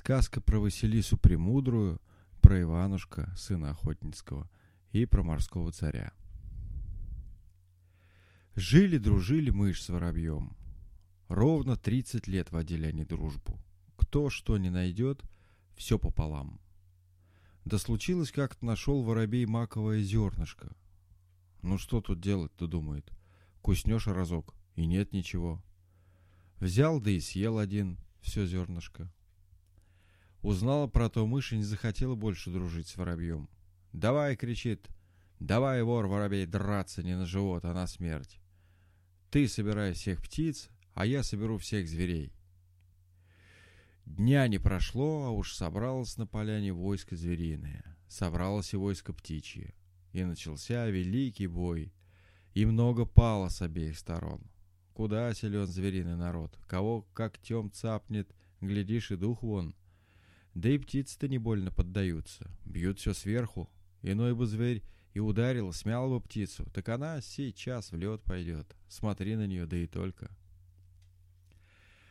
Сказка про Василису Премудрую, про Иванушка, сына Охотницкого, и про морского царя. Жили-дружили мышь с воробьем. Ровно 30 лет водили они дружбу. Кто что не найдет, все пополам. Да случилось, как-то нашел воробей маковое зернышко. Ну что тут делать-то, думает. Куснешь разок, и нет ничего. Взял, да и съел один, все зернышко. Узнала про то мышь и не захотела больше дружить с воробьем. «Давай!» — кричит. «Давай, вор, воробей, драться не на живот, а на смерть. Ты собирай всех птиц, а я соберу всех зверей». Дня не прошло, а уж собралось на поляне войско звериное. Собралось и войско птичье. И начался великий бой. И много пало с обеих сторон. Куда силен звериный народ? Кого как тем цапнет, глядишь и дух вон. Да и птицы-то не больно поддаются. Бьют все сверху. Иной бы зверь и ударил, смял бы птицу, так она сейчас в лед пойдет. Смотри на нее, да и только.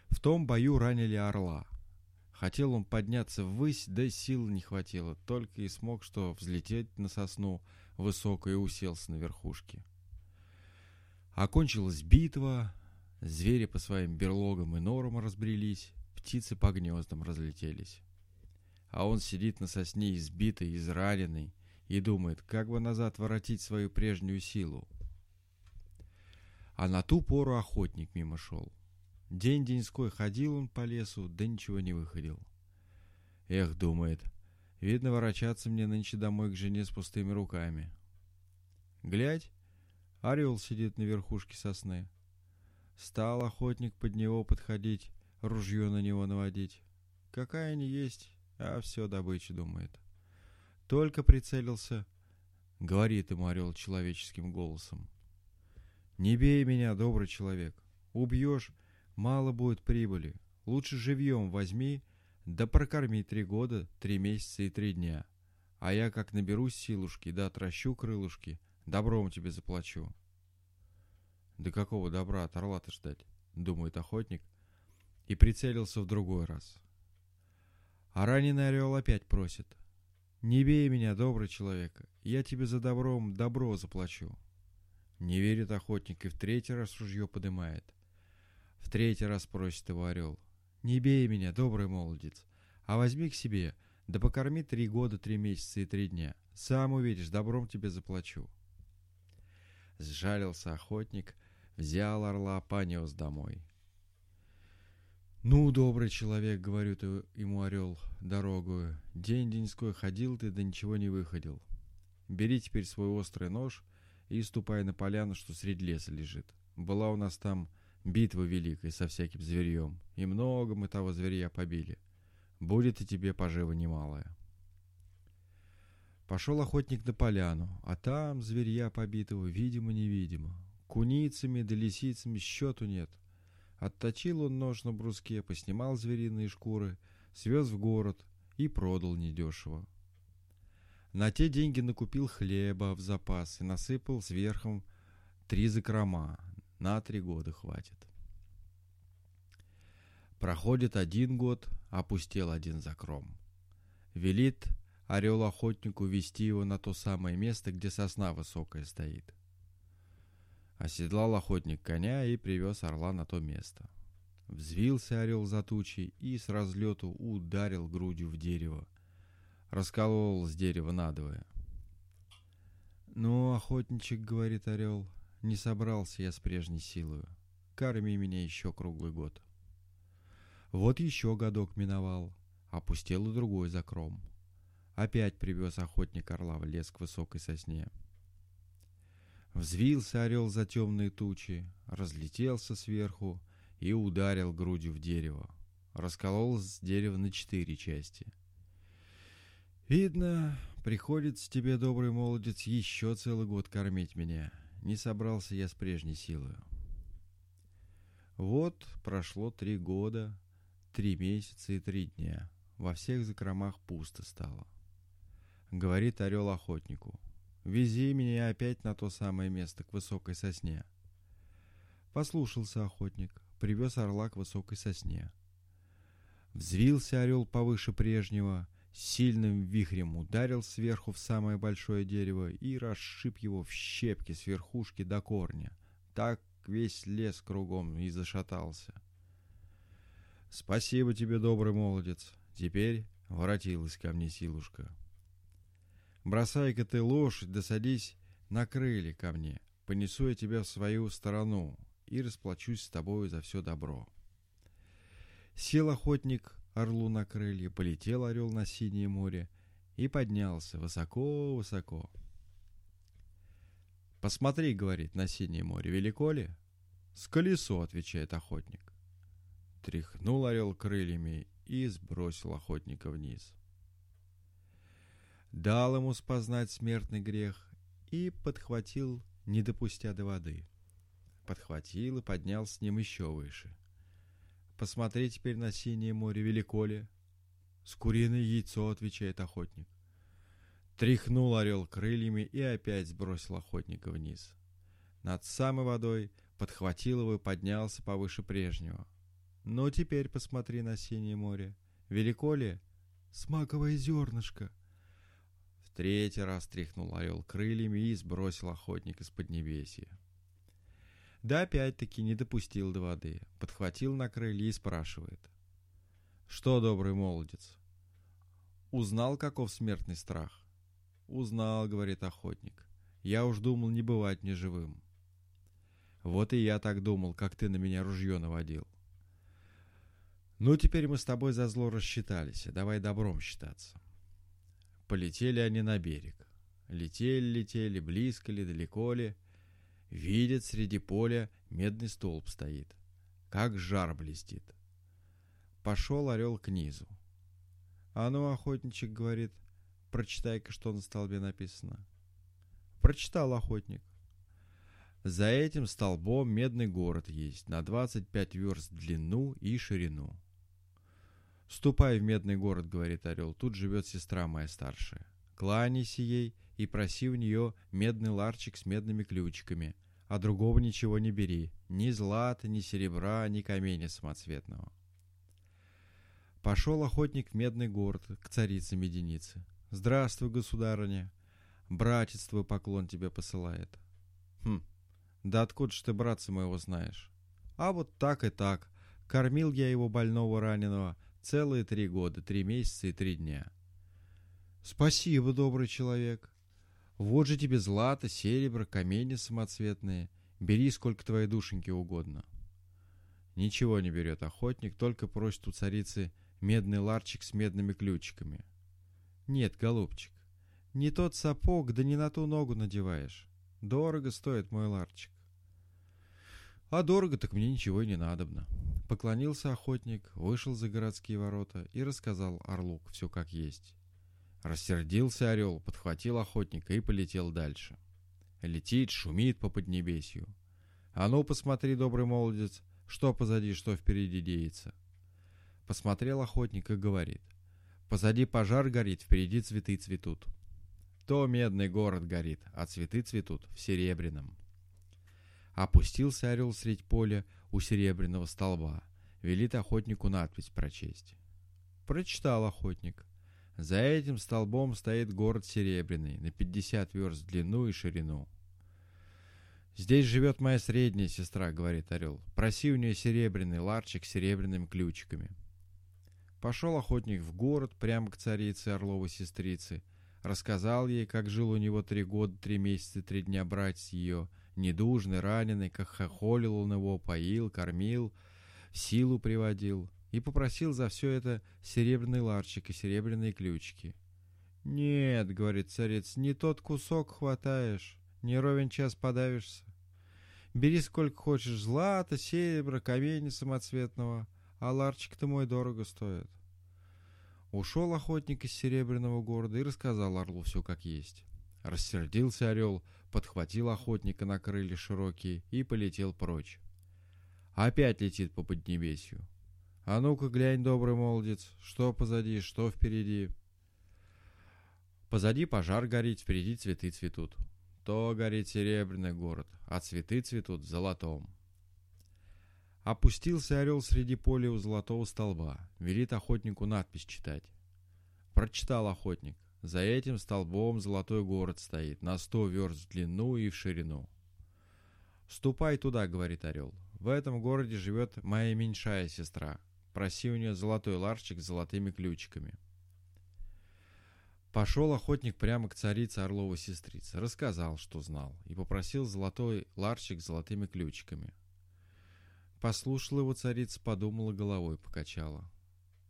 В том бою ранили орла. Хотел он подняться ввысь, да сил не хватило, только и смог что взлететь на сосну высокой и уселся на верхушке. Окончилась битва, звери по своим берлогам и норам разбрелись, птицы по гнездам разлетелись а он сидит на сосне избитый, израненный, и думает, как бы назад воротить свою прежнюю силу. А на ту пору охотник мимо шел. День-деньской ходил он по лесу, да ничего не выходил. Эх, думает, видно, ворочаться мне нынче домой к жене с пустыми руками. Глядь, орел сидит на верхушке сосны. Стал охотник под него подходить, ружье на него наводить. Какая ни есть, а все добыча думает. Только прицелился, говорит ему орел человеческим голосом. Не бей меня, добрый человек. Убьешь, мало будет прибыли. Лучше живьем возьми, да прокорми три года, три месяца и три дня. А я как наберусь силушки, да отращу крылышки, добром тебе заплачу. Да какого добра от орла-то ждать, думает охотник, и прицелился в другой раз. А раненый орел опять просит. «Не бей меня, добрый человек, я тебе за добром добро заплачу». Не верит охотник и в третий раз ружье подымает. В третий раз просит его орел. «Не бей меня, добрый молодец, а возьми к себе, да покорми три года, три месяца и три дня. Сам увидишь, добром тебе заплачу». Сжалился охотник, взял орла, понес домой. «Ну, добрый человек, — говорю ты ему орел, дорогую, — день-деньской ходил ты, да ничего не выходил. Бери теперь свой острый нож и ступай на поляну, что среди леса лежит. Была у нас там битва великая со всяким зверьем, и много мы того зверя побили. Будет и тебе пожива немалая». Пошел охотник на поляну, а там зверья побитого, видимо-невидимо. Куницами да лисицами счету нет — Отточил он нож на бруске, поснимал звериные шкуры, свез в город и продал недешево. На те деньги накупил хлеба в запас и насыпал сверхом три закрома. На три года хватит. Проходит один год, опустел один закром. Велит орел охотнику вести его на то самое место, где сосна высокая стоит. Оседлал охотник коня и привез орла на то место. Взвился орел за тучей и с разлету ударил грудью в дерево. Расколол с дерева надвое. «Ну, охотничек, — говорит орел, — не собрался я с прежней силою. Корми меня еще круглый год». Вот еще годок миновал, опустел и другой закром. Опять привез охотник орла в лес к высокой сосне. Взвился орел за темные тучи, разлетелся сверху и ударил грудью в дерево. Расколол с дерева на четыре части. «Видно, приходится тебе, добрый молодец, еще целый год кормить меня. Не собрался я с прежней силой». Вот прошло три года, три месяца и три дня. Во всех закромах пусто стало. Говорит орел охотнику. Вези меня опять на то самое место, к высокой сосне. Послушался охотник, привез орла к высокой сосне. Взвился орел повыше прежнего, сильным вихрем ударил сверху в самое большое дерево и расшиб его в щепки с верхушки до корня. Так весь лес кругом и зашатался. «Спасибо тебе, добрый молодец. Теперь воротилась ко мне силушка. Бросай-ка ты лошадь, да садись на крылья ко мне. Понесу я тебя в свою сторону и расплачусь с тобою за все добро». Сел охотник орлу на крылья, полетел орел на синее море и поднялся высоко-высоко. «Посмотри, — говорит, — на синее море, велико ли?» «С колесо», — отвечает охотник. Тряхнул орел крыльями и сбросил охотника вниз. Дал ему спознать смертный грех и подхватил, не допустя до воды. Подхватил и поднял с ним еще выше. Посмотри теперь на синее море, велико ли? С куриное яйцо, отвечает охотник. Тряхнул орел крыльями и опять сбросил охотника вниз. Над самой водой подхватил его и поднялся повыше прежнего. Ну, теперь посмотри на синее море. Велико ли? Смаковое зернышко. Третий раз тряхнул орел крыльями и сбросил охотник из поднебесья. Да опять-таки не допустил до воды. Подхватил на крылья и спрашивает. Что, добрый молодец? Узнал, каков смертный страх? Узнал, говорит охотник. Я уж думал, не бывать мне живым. Вот и я так думал, как ты на меня ружье наводил. Ну, теперь мы с тобой за зло рассчитались, давай добром считаться. Полетели они на берег. Летели, летели, близко ли, далеко ли. Видят, среди поля медный столб стоит. Как жар блестит. Пошел орел к низу. А ну, охотничек говорит, прочитай-ка, что на столбе написано. Прочитал охотник. За этим столбом медный город есть на 25 верст длину и ширину. «Ступай в медный город», — говорит орел, — «тут живет сестра моя старшая. Кланяйся ей и проси у нее медный ларчик с медными ключиками, а другого ничего не бери, ни злата, ни серебра, ни камня самоцветного». Пошел охотник в медный город к царице Меденицы. «Здравствуй, государыня! Братец твой поклон тебе посылает». «Хм, да откуда ж ты братца моего знаешь?» «А вот так и так. Кормил я его больного раненого, Целые три года, три месяца и три дня. Спасибо, добрый человек. Вот же тебе злато, серебро, камни самоцветные. Бери, сколько твоей душеньки угодно. Ничего не берет охотник, только просит у царицы медный ларчик с медными ключиками. Нет, голубчик, не тот сапог, да не на ту ногу надеваешь. Дорого стоит мой ларчик. А дорого так мне ничего и не надобно. Поклонился охотник, вышел за городские ворота и рассказал Орлук все как есть. Рассердился орел, подхватил охотника и полетел дальше. Летит, шумит по поднебесью. А ну, посмотри, добрый молодец, что позади, что впереди деется. Посмотрел охотник и говорит. Позади пожар горит, впереди цветы цветут. То медный город горит, а цветы цветут в серебряном. Опустился орел средь поля, у серебряного столба. Велит охотнику надпись прочесть. Прочитал охотник. За этим столбом стоит город Серебряный, на 50 верст в длину и ширину. «Здесь живет моя средняя сестра», — говорит орел. «Проси у нее серебряный ларчик с серебряными ключиками». Пошел охотник в город, прямо к царице Орловой сестрицы. Рассказал ей, как жил у него три года, три месяца, три дня брать с ее, недужный, раненый, как хохолил он его, поил, кормил, в силу приводил, и попросил за все это серебряный ларчик и серебряные ключики. «Нет, — говорит царец, — не тот кусок хватаешь, не ровен час подавишься. Бери сколько хочешь злата, серебра, камень самоцветного, а ларчик-то мой дорого стоит». Ушел охотник из серебряного города и рассказал орлу все как есть. Рассердился орел, подхватил охотника на крылья широкие и полетел прочь. Опять летит по поднебесью. А ну-ка глянь, добрый молодец, что позади, что впереди. Позади пожар горит, впереди цветы цветут. То горит серебряный город, а цветы цветут золотом. Опустился орел среди поля у золотого столба. Велит охотнику надпись читать. Прочитал охотник. За этим столбом золотой город стоит, на сто верст в длину и в ширину. «Ступай туда», — говорит орел. «В этом городе живет моя меньшая сестра. Проси у нее золотой ларчик с золотыми ключиками». Пошел охотник прямо к царице Орловой сестрицы, рассказал, что знал, и попросил золотой ларчик с золотыми ключиками. Послушала его царица, подумала, головой покачала.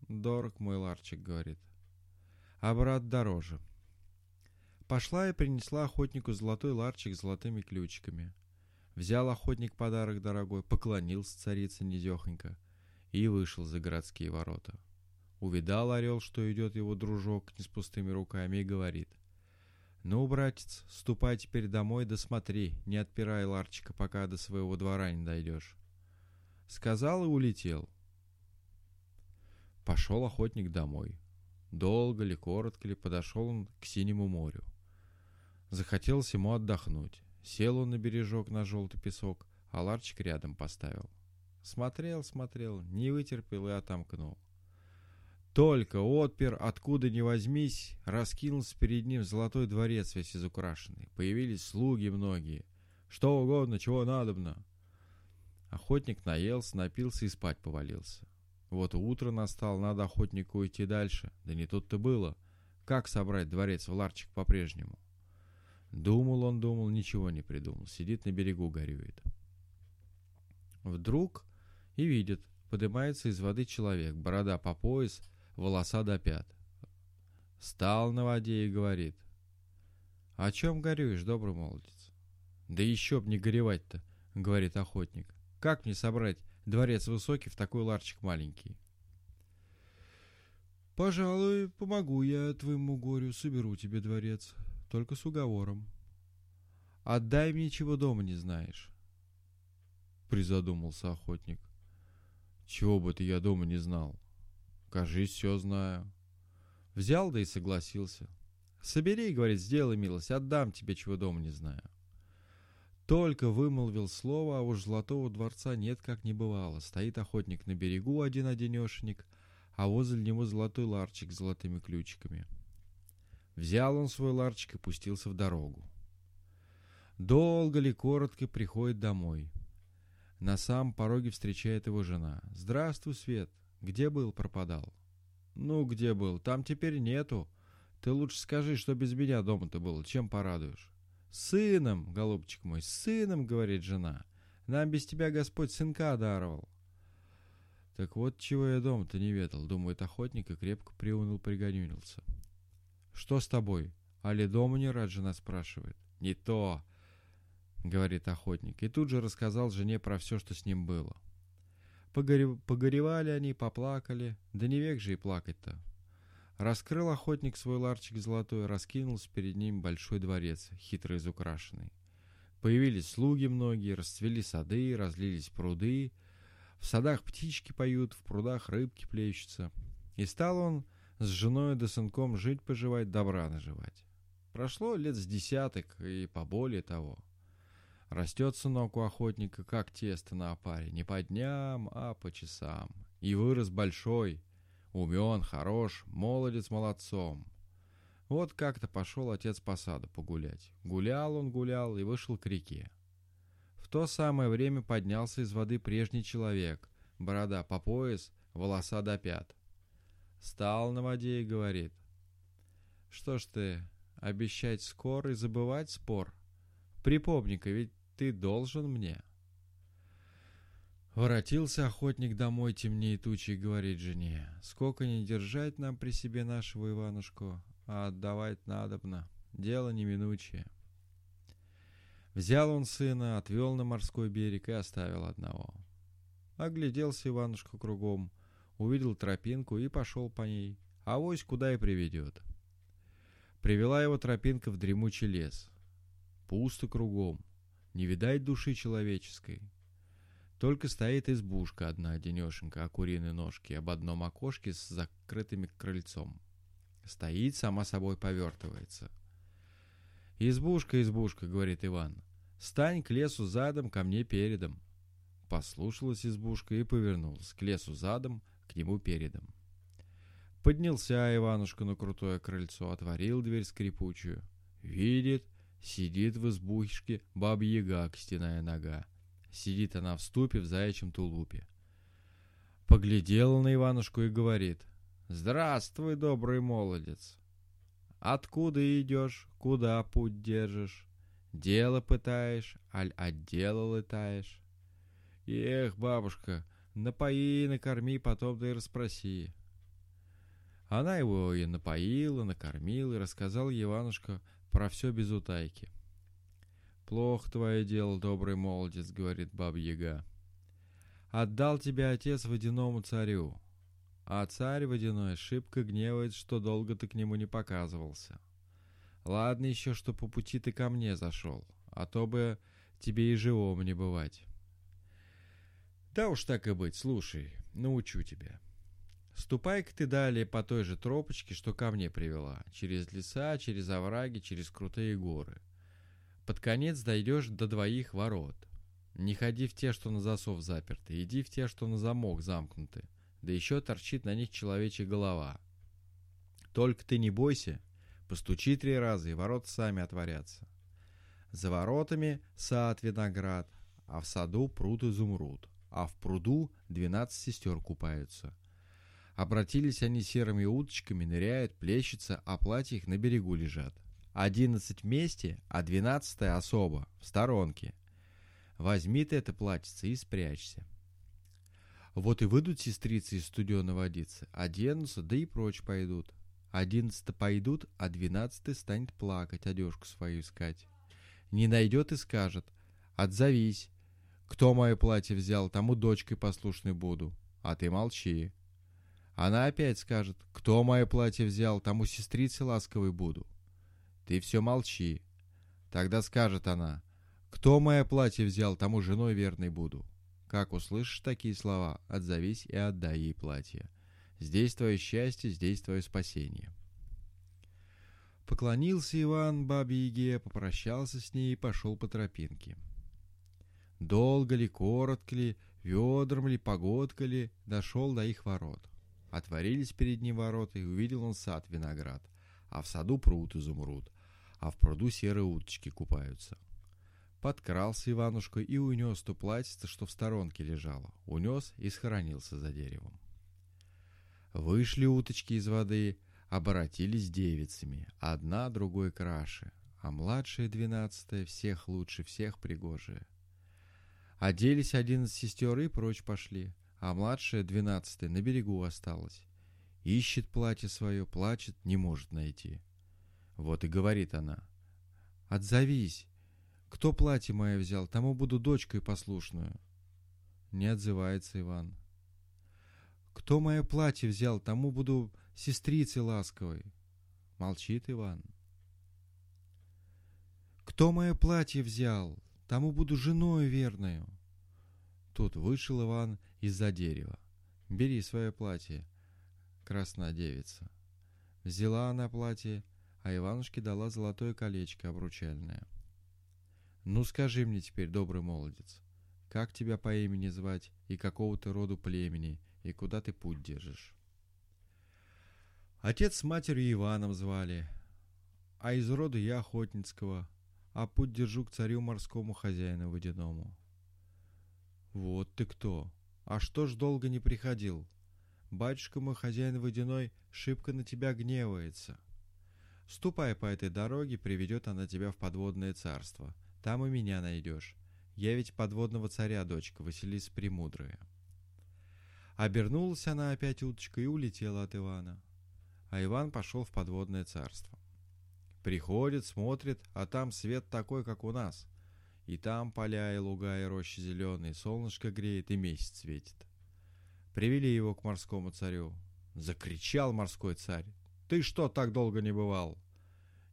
«Дорог мой ларчик», — говорит, — «а брат дороже». Пошла и принесла охотнику золотой ларчик с золотыми ключиками. Взял охотник подарок дорогой, поклонился царице недехонько и вышел за городские ворота. Увидал орел, что идет его дружок не с пустыми руками, и говорит. «Ну, братец, ступай теперь домой, да смотри, не отпирай ларчика, пока до своего двора не дойдешь». Сказал и улетел. Пошел охотник домой. Долго ли, коротко ли, подошел он к синему морю. Захотелось ему отдохнуть. Сел он на бережок на желтый песок, а ларчик рядом поставил. Смотрел, смотрел, не вытерпел и отомкнул. Только отпер, откуда ни возьмись, раскинулся перед ним золотой дворец весь изукрашенный. Появились слуги многие. Что угодно, чего надобно. Охотник наелся, напился и спать повалился. Вот утро настало, надо охотнику идти дальше. Да не тут-то было. Как собрать дворец в ларчик по-прежнему? Думал он, думал, ничего не придумал. Сидит на берегу, горюет. Вдруг и видит, поднимается из воды человек, борода по пояс, волоса до пят. Стал на воде и говорит. «О чем горюешь, добрый молодец?» «Да еще б не горевать-то», — говорит охотник. «Как мне собрать дворец высокий в такой ларчик маленький?» «Пожалуй, помогу я твоему горю, соберу тебе дворец, только с уговором. Отдай мне, чего дома не знаешь». Призадумался охотник. «Чего бы ты я дома не знал?» Кажись, все знаю. Взял, да и согласился. Собери, говорит, сделай милость, отдам тебе, чего дома не знаю. Только вымолвил слово, а уж золотого дворца нет, как не бывало. Стоит охотник на берегу один-одинешенек, а возле него золотой ларчик с золотыми ключиками. Взял он свой ларчик и пустился в дорогу. Долго ли, коротко приходит домой. На самом пороге встречает его жена. «Здравствуй, Свет! Где был, пропадал? Ну, где был? Там теперь нету. Ты лучше скажи, что без меня дома-то было, чем порадуешь. Сыном, голубчик мой, сыном, говорит жена. Нам без тебя Господь сынка даровал. Так вот, чего я дома-то не ведал, думает охотник и крепко приуныл, пригонюнился. Что с тобой? Али дома не рад, жена спрашивает. Не то, говорит охотник, и тут же рассказал жене про все, что с ним было. Погоре... Погоревали они, поплакали, да не век же и плакать-то. Раскрыл охотник свой ларчик золотой, раскинулся перед ним большой дворец, хитро изукрашенный. Появились слуги многие, расцвели сады, разлились пруды. В садах птички поют, в прудах рыбки плещутся. И стал он с женой да сынком жить-поживать, добра наживать. Прошло лет с десяток и поболее того. Растет сынок у охотника, как тесто на опаре, не по дням, а по часам. И вырос большой, умен, хорош, молодец молодцом. Вот как-то пошел отец по саду погулять. Гулял он, гулял и вышел к реке. В то самое время поднялся из воды прежний человек, борода по пояс, волоса до пят. Стал на воде и говорит. «Что ж ты, обещать скоро и забывать спор? Припомни-ка, ведь ты должен мне. Воротился охотник домой темнее тучи и говорит жене, сколько не держать нам при себе нашего Иванушку, а отдавать надобно, дело неминучее. Взял он сына, отвел на морской берег и оставил одного. Огляделся Иванушка кругом, увидел тропинку и пошел по ней, а вось куда и приведет. Привела его тропинка в дремучий лес. Пусто кругом, не видать души человеческой. Только стоит избушка одна, денешенька, о куриной ножке, об одном окошке с закрытыми крыльцом. Стоит, сама собой повертывается. «Избушка, избушка», — говорит Иван, — «стань к лесу задом, ко мне передом. Послушалась избушка и повернулась к лесу задом, к нему передом. Поднялся Иванушка на крутое крыльцо, отворил дверь скрипучую. Видит, сидит в избушке баба-яга, костяная нога. Сидит она в ступе в заячьем тулупе. Поглядела на Иванушку и говорит. «Здравствуй, добрый молодец! Откуда идешь, куда путь держишь? Дело пытаешь, аль от дела летаешь?» «Эх, бабушка, напои, накорми, потом да и расспроси». Она его и напоила, накормила, и рассказал Иванушка про все без утайки. «Плохо твое дело, добрый молодец», — говорит баба-яга. Отдал тебя отец водяному царю. А царь водяной шибко гневает, что долго ты к нему не показывался. Ладно еще, что по пути ты ко мне зашел, а то бы тебе и живому не бывать. Да уж так и быть, слушай, научу тебя. Ступай-ка ты далее по той же тропочке, что ко мне привела, через леса, через овраги, через крутые горы. Под конец дойдешь до двоих ворот. Не ходи в те, что на засов заперты, иди в те, что на замок замкнуты, да еще торчит на них человечья голова. Только ты не бойся, постучи три раза, и ворота сами отворятся. За воротами сад виноград, а в саду пруд изумруд, а в пруду двенадцать сестер купаются. Обратились они серыми уточками, ныряют, плещутся, а платья их на берегу лежат. Одиннадцать вместе, а двенадцатая особо, в сторонке. Возьми ты это платьице и спрячься. Вот и выйдут сестрицы из студена водиться, оденутся, да и прочь пойдут. Одиннадцатый пойдут, а двенадцатый станет плакать, одежку свою искать. Не найдет и скажет, отзовись. Кто мое платье взял, тому дочкой послушной буду, а ты молчи. Она опять скажет, кто мое платье взял, тому сестрицей ласковой буду. Ты все молчи. Тогда скажет она, кто мое платье взял, тому женой верной буду. Как услышишь такие слова, отзовись и отдай ей платье. Здесь твое счастье, здесь твое спасение. Поклонился Иван бабе-яге, попрощался с ней и пошел по тропинке. Долго ли, коротко ли, ведром ли, погодка ли, дошел до их ворот. Отворились перед ним ворота, и увидел он сад виноград, а в саду пруд изумруд, а в пруду серые уточки купаются. Подкрался Иванушка и унес то платьице, что в сторонке лежало. Унес и схоронился за деревом. Вышли уточки из воды, оборотились девицами, одна другой краше, а младшая двенадцатая всех лучше всех пригожая. Оделись одиннадцать сестер и прочь пошли, а младшая двенадцатая на берегу осталась. Ищет платье свое, плачет, не может найти. Вот и говорит она. «Отзовись, кто платье мое взял, тому буду дочкой послушную. Не отзывается Иван. Кто мое платье взял, тому буду сестрицей ласковой. Молчит Иван. Кто мое платье взял, тому буду женой верною. Тут вышел Иван из-за дерева. Бери свое платье, красная девица. Взяла она платье, а Иванушке дала золотое колечко обручальное. Ну скажи мне теперь, добрый молодец, как тебя по имени звать и какого ты роду племени, и куда ты путь держишь? Отец с матерью Иваном звали, а из рода я охотницкого, а путь держу к царю морскому хозяину водяному. Вот ты кто! А что ж долго не приходил? Батюшка мой хозяин водяной шибко на тебя гневается. Ступай по этой дороге, приведет она тебя в подводное царство — там и меня найдешь. Я ведь подводного царя, дочка, Василиса Премудрая. Обернулась она опять уточкой и улетела от Ивана. А Иван пошел в подводное царство. Приходит, смотрит, а там свет такой, как у нас. И там поля и луга и рощи зеленые, солнышко греет и месяц светит. Привели его к морскому царю. Закричал морской царь. «Ты что так долго не бывал?»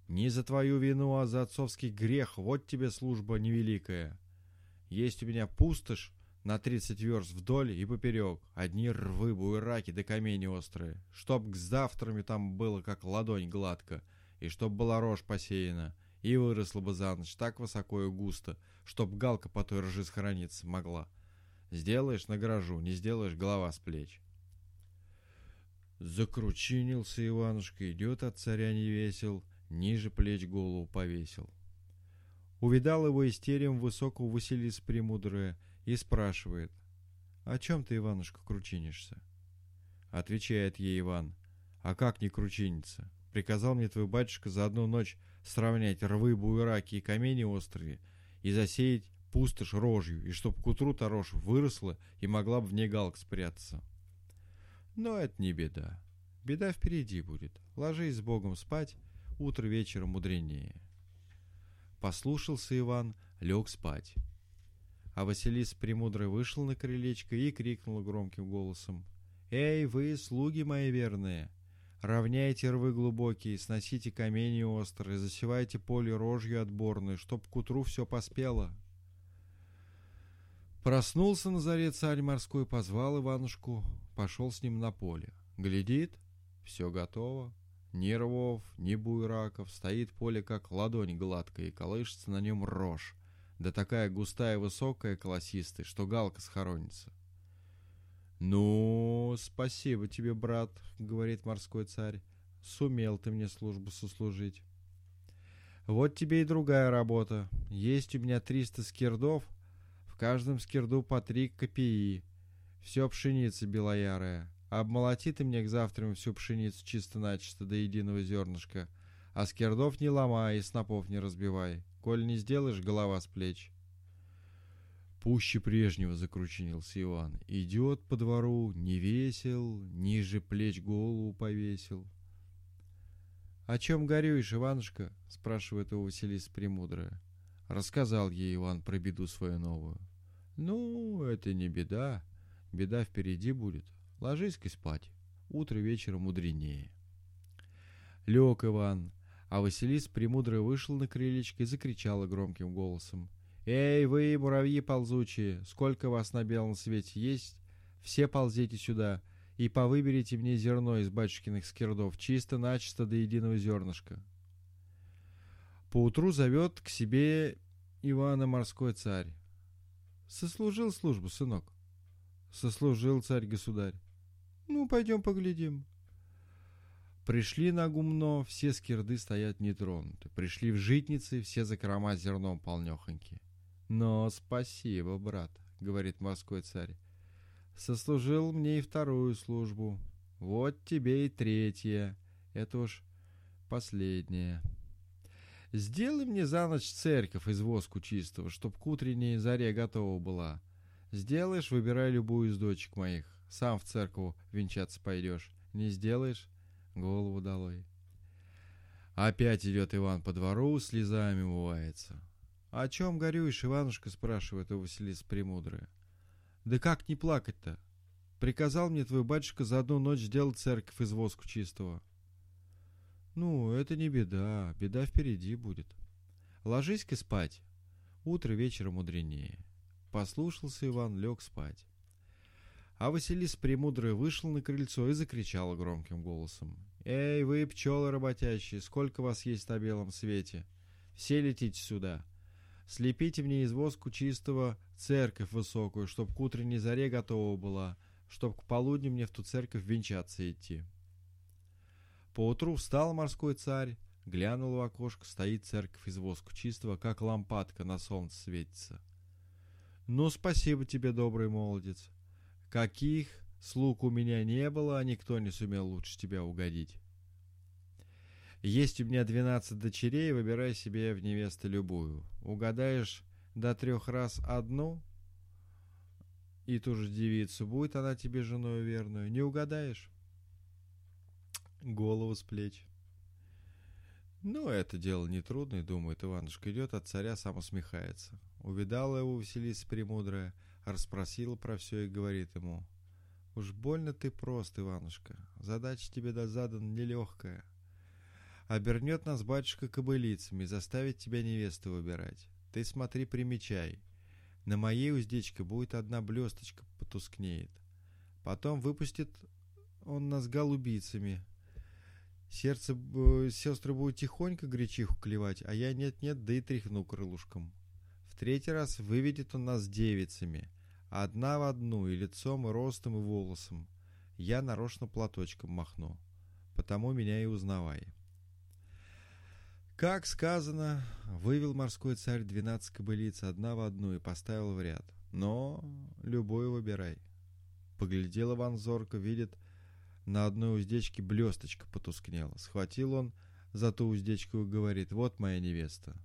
Не за твою вину, а за отцовский грех, вот тебе служба невеликая. Есть у меня пустошь на тридцать верст вдоль и поперек, одни рвы, буераки да камни острые, чтоб к завтрами там было как ладонь гладко, и чтоб была рожь посеяна, и выросла бы за ночь так высоко и густо, чтоб галка по той ржи схорониться могла. Сделаешь — награжу, не сделаешь — голова с плеч. Закручинился Иванушка, идет от царя не весел, ниже плеч голову повесил. Увидал его истерием высокого Василиса Премудрая и спрашивает, «О чем ты, Иванушка, кручинишься?» Отвечает ей Иван, «А как не кручиниться? Приказал мне твой батюшка за одну ночь сравнять рвы, буераки и камни острые и засеять пустошь рожью, и чтоб к утру та рожь выросла и могла бы в ней галк спрятаться. Но это не беда. Беда впереди будет. Ложись с Богом спать, утро вечером мудренее. Послушался Иван, лег спать. А Василис Премудрый вышел на крылечко и крикнул громким голосом. «Эй, вы, слуги мои верные! Равняйте рвы глубокие, сносите камни острые, засевайте поле рожью отборной, чтоб к утру все поспело!» Проснулся на заре царь морской, позвал Иванушку, пошел с ним на поле. Глядит, все готово. Ни рвов, ни буйраков, стоит поле как ладонь гладкая, и колышется на нем рожь, да такая густая высокая, колосистая, что галка схоронится. «Ну, спасибо тебе, брат», — говорит морской царь, — «сумел ты мне службу сослужить». «Вот тебе и другая работа. Есть у меня триста скирдов, в каждом скирду по три копии. Все пшеница белоярая. Обмолоти ты мне к завтра всю пшеницу чисто-начисто до единого зернышка. А скирдов не ломай и снопов не разбивай. Коль не сделаешь, голова с плеч. Пуще прежнего закручинился Иван. Идет по двору, не весел, ниже плеч голову повесил. — О чем горюешь, Иванушка? — спрашивает его Василиса Премудрая. Рассказал ей Иван про беду свою новую. «Ну, это не беда. Беда впереди будет. Ложись-ка спать. Утро вечером мудренее». Лег Иван, а Василис премудрый вышел на крылечко и закричала громким голосом. «Эй, вы, муравьи ползучие, сколько вас на белом свете есть? Все ползите сюда и повыберите мне зерно из батюшкиных скирдов, чисто-начисто до единого зернышка». Поутру зовет к себе Ивана морской царь. Сослужил службу, сынок? Сослужил царь-государь. Ну, пойдем поглядим. Пришли на гумно, все скирды стоят нетронуты. Пришли в житницы, все закрома зерном полнехоньки. Но спасибо, брат, говорит морской царь. Сослужил мне и вторую службу. Вот тебе и третья. Это уж последняя. Сделай мне за ночь церковь из воску чистого, чтоб к утренней заре готова была. Сделаешь, выбирай любую из дочек моих. Сам в церковь венчаться пойдешь. Не сделаешь — голову долой. Опять идет Иван по двору, слезами умывается. «О чем горюешь, Иванушка?» — спрашивает у Василиса Премудрая. «Да как не плакать-то? Приказал мне твой батюшка за одну ночь сделать церковь из воску чистого». Ну, это не беда, беда впереди будет. Ложись-ка спать. Утро вечера мудренее. Послушался Иван, лег спать. А Василис Премудрый вышел на крыльцо и закричал громким голосом. «Эй, вы, пчелы работящие, сколько вас есть на белом свете? Все летите сюда. Слепите мне из воску чистого церковь высокую, чтоб к утренней заре готова была, чтоб к полудню мне в ту церковь венчаться идти». Поутру встал морской царь, глянул в окошко, стоит церковь из воску чистого, как лампадка на солнце светится. Ну, спасибо тебе, добрый молодец. Каких слуг у меня не было, а никто не сумел лучше тебя угодить. Есть у меня двенадцать дочерей, выбирай себе в невесты любую. Угадаешь до трех раз одну, и ту же девицу, будет она тебе женой верную. Не угадаешь? Голову с плеч. Ну, это дело нетрудное, думает Иванушка. Идет от царя, сам усмехается. Увидала его Василиса Премудрая, расспросила про все и говорит ему. Уж больно ты прост, Иванушка. Задача тебе да задана нелегкая. Обернет нас батюшка кобылицами, заставит тебя невесту выбирать. Ты смотри, примечай. На моей уздечке будет одна блесточка потускнеет. Потом выпустит он нас голубицами, Сердце э, сестры будут тихонько гречиху клевать, а я нет-нет, да и тряхну крылышком. В третий раз выведет он нас девицами, Одна в одну, и лицом, и ростом, и волосом. Я нарочно платочком махну, потому меня и узнавай. Как сказано, вывел морской царь двенадцать кобылиц одна в одну и поставил в ряд. Но любой выбирай. Поглядел Иван видит, на одной уздечке блесточка потускнела. Схватил он за ту уздечку и говорит, вот моя невеста.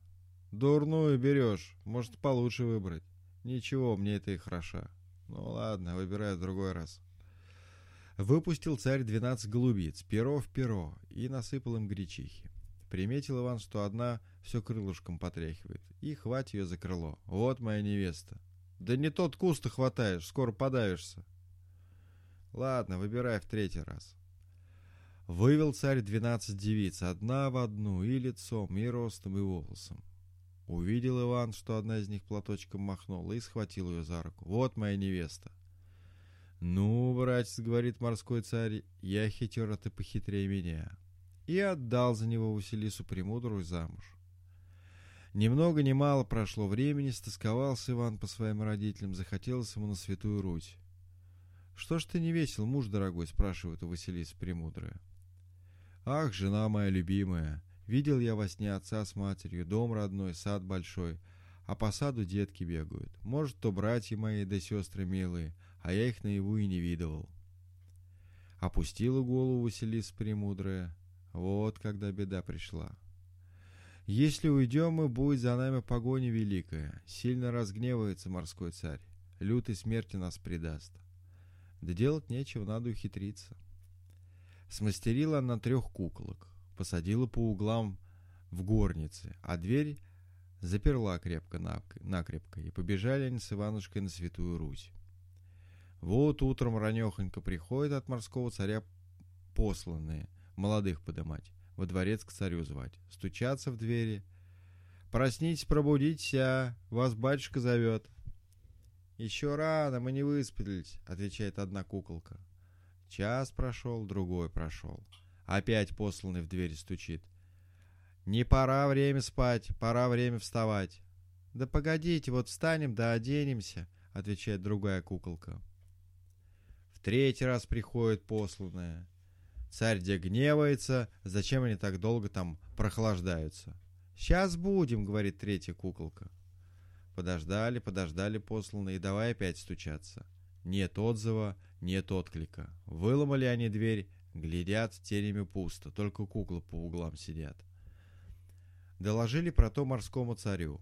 Дурную берешь, может получше выбрать. Ничего, мне это и хороша. Ну ладно, выбираю в другой раз. Выпустил царь двенадцать голубиц, перо в перо, и насыпал им гречихи. Приметил Иван, что одна все крылышком потряхивает, и хвать ее за крыло. Вот моя невеста. Да не тот куст ты хватаешь, скоро подавишься. Ладно, выбирай в третий раз. Вывел царь двенадцать девиц, одна в одну, и лицом, и ростом, и волосом. Увидел Иван, что одна из них платочком махнула, и схватил ее за руку. «Вот моя невеста!» «Ну, братец, — говорит морской царь, — я хитер, а ты похитрее меня и отдал за него Василису Премудрую замуж. Ни много мало прошло времени, стосковался Иван по своим родителям, захотелось ему на Святую Русь. «Что ж ты не весел, муж дорогой?» — спрашивает у Василиса Премудрая. «Ах, жена моя любимая, видел я во сне отца с матерью, дом родной, сад большой, а по саду детки бегают. Может, то братья мои да сестры милые, а я их наяву и не видывал». Опустила голову Василиса Премудрая, вот когда беда пришла. Если уйдем мы, будет за нами погоня великая. Сильно разгневается морской царь. Лютой смерти нас предаст. Да делать нечего, надо ухитриться. Смастерила она трех куколок, посадила по углам в горнице, а дверь заперла крепко-накрепко, и побежали они с Иванушкой на Святую Русь. Вот утром ранехонько приходят от морского царя посланные — молодых подымать, во дворец к царю звать, стучаться в двери. «Проснитесь, пробудитесь, а вас батюшка зовет». «Еще рано, мы не выспались», — отвечает одна куколка. Час прошел, другой прошел. Опять посланный в дверь стучит. «Не пора время спать, пора время вставать». «Да погодите, вот встанем да оденемся», — отвечает другая куколка. В третий раз приходит посланная. Царь где гневается, зачем они так долго там прохлаждаются. «Сейчас будем», — говорит третья куколка. Подождали, подождали посланные, давай опять стучаться. Нет отзыва, нет отклика. Выломали они дверь, глядят, тенями пусто, только куклы по углам сидят. Доложили про то морскому царю.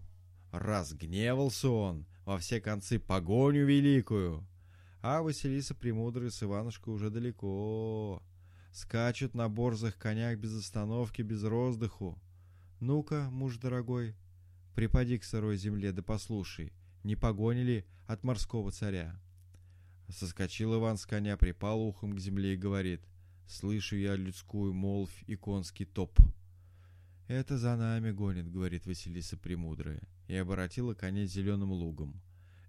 Разгневался он, во все концы погоню великую. А Василиса Премудрая с Иванушкой уже далеко. Скачут на борзых конях без остановки, без роздыху. Ну-ка, муж дорогой, припади к сырой земле да послушай, не погонили от морского царя. Соскочил Иван с коня, припал ухом к земле и говорит, «Слышу я людскую молвь и конский топ». «Это за нами гонит», — говорит Василиса Премудрая, и оборотила коней зеленым лугом.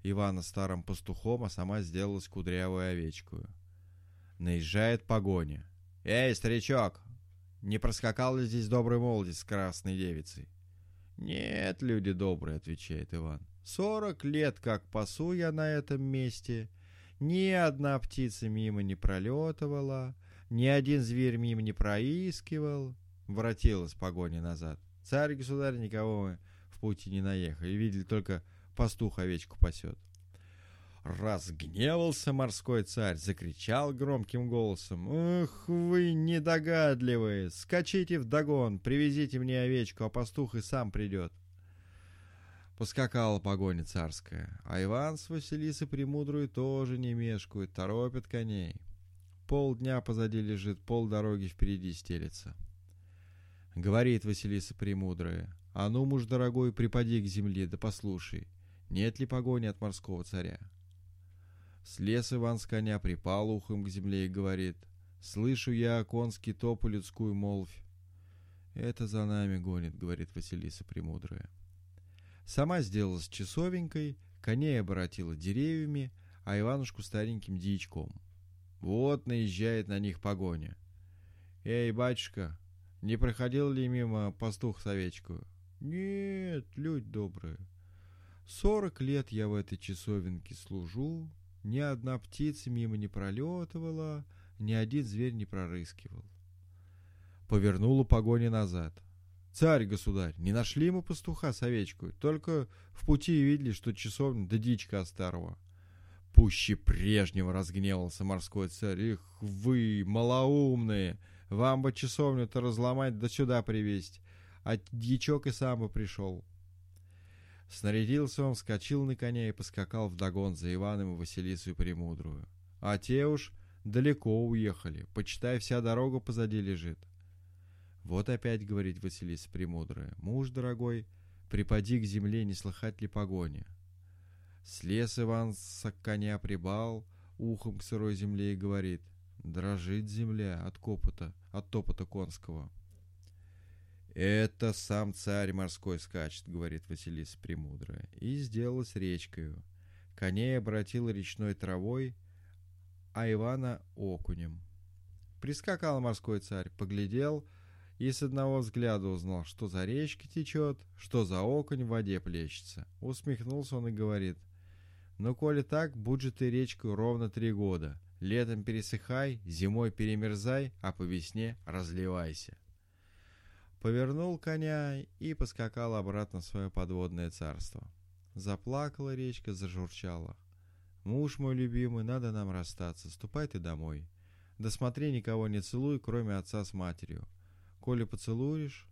Ивана старым пастухом, а сама сделалась кудрявую овечкую. Наезжает погоня. «Эй, старичок, не проскакал ли здесь добрый молодец с красной девицей?» «Нет, люди добрые», — отвечает Иван. «Сорок лет как пасу я на этом месте. Ни одна птица мимо не пролетывала, ни один зверь мимо не проискивал». Воротилась погоня назад. Царь-государь никого в пути не наехали, видели только пастух овечку пасет. Разгневался морской царь, закричал громким голосом. «Эх вы недогадливые! Скачите в догон, привезите мне овечку, а пастух и сам придет!» Поскакала погоня царская, а Иван с Василисой Премудрой тоже не мешкают, торопят коней. Полдня позади лежит, пол дороги впереди стелется. Говорит Василиса Премудрая, «А ну, муж дорогой, припади к земле, да послушай, нет ли погони от морского царя?» Слез Иван с коня, припал ухом к земле и говорит, «Слышу я конский топ и людскую молвь». «Это за нами гонит», — говорит Василиса Премудрая. Сама сделалась часовенькой, коней оборотила деревьями, а Иванушку стареньким дичком. Вот наезжает на них погоня. «Эй, батюшка, не проходил ли мимо пастух с овечкою?» «Нет, люди добрые». Сорок лет я в этой часовенке служу, ни одна птица мимо не пролетывала, ни один зверь не прорыскивал. Повернула погони назад. Царь, государь, не нашли мы пастуха с овечкой, только в пути видели, что часовня да дичка старого. Пуще прежнего разгневался морской царь. Их вы, малоумные, вам бы часовню-то разломать да сюда привезть, а дьячок и сам бы пришел. Снарядился он, вскочил на коня и поскакал вдогон за Иваном и Василису Премудрую. А те уж далеко уехали, почитай, вся дорога позади лежит. Вот опять говорит Василиса Премудрая, муж дорогой, припади к земле, не слыхать ли погони. Слез Иван с коня прибал, ухом к сырой земле и говорит, дрожит земля от копота, от топота конского. «Это сам царь морской скачет», — говорит Василиса Премудрая, и сделалась речкою. Коней обратила речной травой, а Ивана — окунем. Прискакал морской царь, поглядел и с одного взгляда узнал, что за речка течет, что за окунь в воде плещется. Усмехнулся он и говорит, «Ну, коли так, будь же ты речкой ровно три года. Летом пересыхай, зимой перемерзай, а по весне разливайся» повернул коня и поскакал обратно в свое подводное царство. Заплакала речка, зажурчала. «Муж мой любимый, надо нам расстаться, ступай ты домой. Да смотри, никого не целуй, кроме отца с матерью. Коли поцелуешь,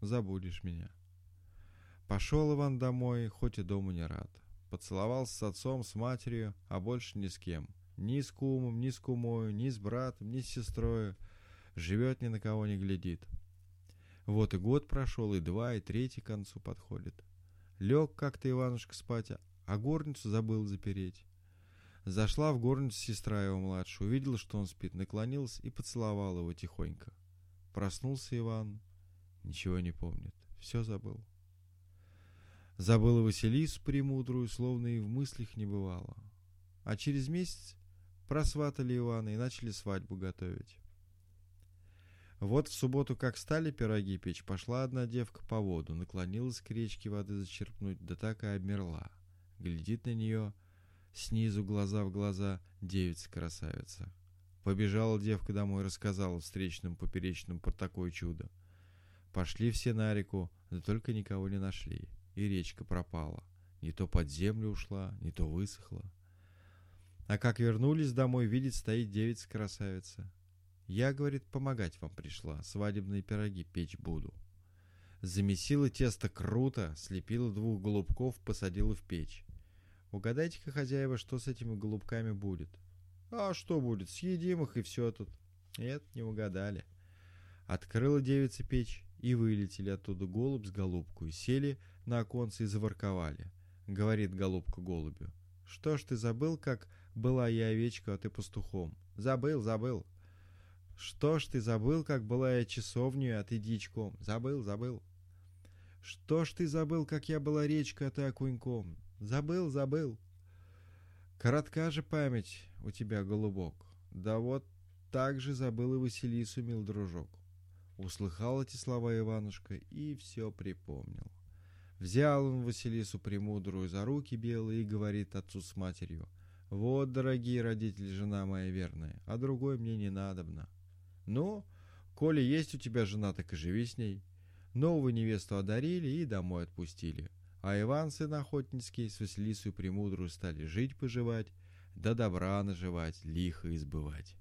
забудешь меня». Пошел Иван домой, хоть и дому не рад. Поцеловался с отцом, с матерью, а больше ни с кем. Ни с кумом, ни с кумою, ни с братом, ни с сестрой. Живет, ни на кого не глядит. Вот и год прошел, и два, и третий к концу подходит. Лег как-то Иванушка спать, а горницу забыл запереть. Зашла в горницу сестра его младшая, увидела, что он спит, наклонилась и поцеловала его тихонько. Проснулся Иван, ничего не помнит, все забыл. Забыла Василису премудрую, словно и в мыслях не бывало. А через месяц просватали Ивана и начали свадьбу готовить. Вот в субботу, как стали пироги печь, пошла одна девка по воду, наклонилась к речке воды зачерпнуть, да так и обмерла. Глядит на нее снизу глаза в глаза девица-красавица. Побежала девка домой, рассказала встречным поперечным про такое чудо. Пошли все на реку, да только никого не нашли, и речка пропала. Не то под землю ушла, не то высохла. А как вернулись домой, видит, стоит девица-красавица. Я, говорит, помогать вам пришла, свадебные пироги печь буду. Замесила тесто круто, слепила двух голубков, посадила в печь. Угадайте-ка, хозяева, что с этими голубками будет? А что будет, съедим их и все тут. Нет, не угадали. Открыла девица печь, и вылетели оттуда голубь с голубкой, сели на оконце и заворковали. Говорит голубка голубю. Что ж ты забыл, как была я овечка, а ты пастухом? Забыл, забыл. Что ж ты забыл, как была я часовню, а ты дичком? Забыл, забыл. Что ж ты забыл, как я была речкой, а ты окуньком? Забыл, забыл. Коротка же память у тебя, голубок. Да вот так же забыл и Василису, мил дружок. Услыхал эти слова Иванушка и все припомнил. Взял он Василису Премудрую за руки белые и говорит отцу с матерью, «Вот, дорогие родители, жена моя верная, а другой мне не надобно. Ну, коли есть у тебя жена, так и живи с ней. Новую невесту одарили и домой отпустили. А Иван, сын охотницкий, с Василисой Премудрую стали жить-поживать, да добра наживать, лихо избывать.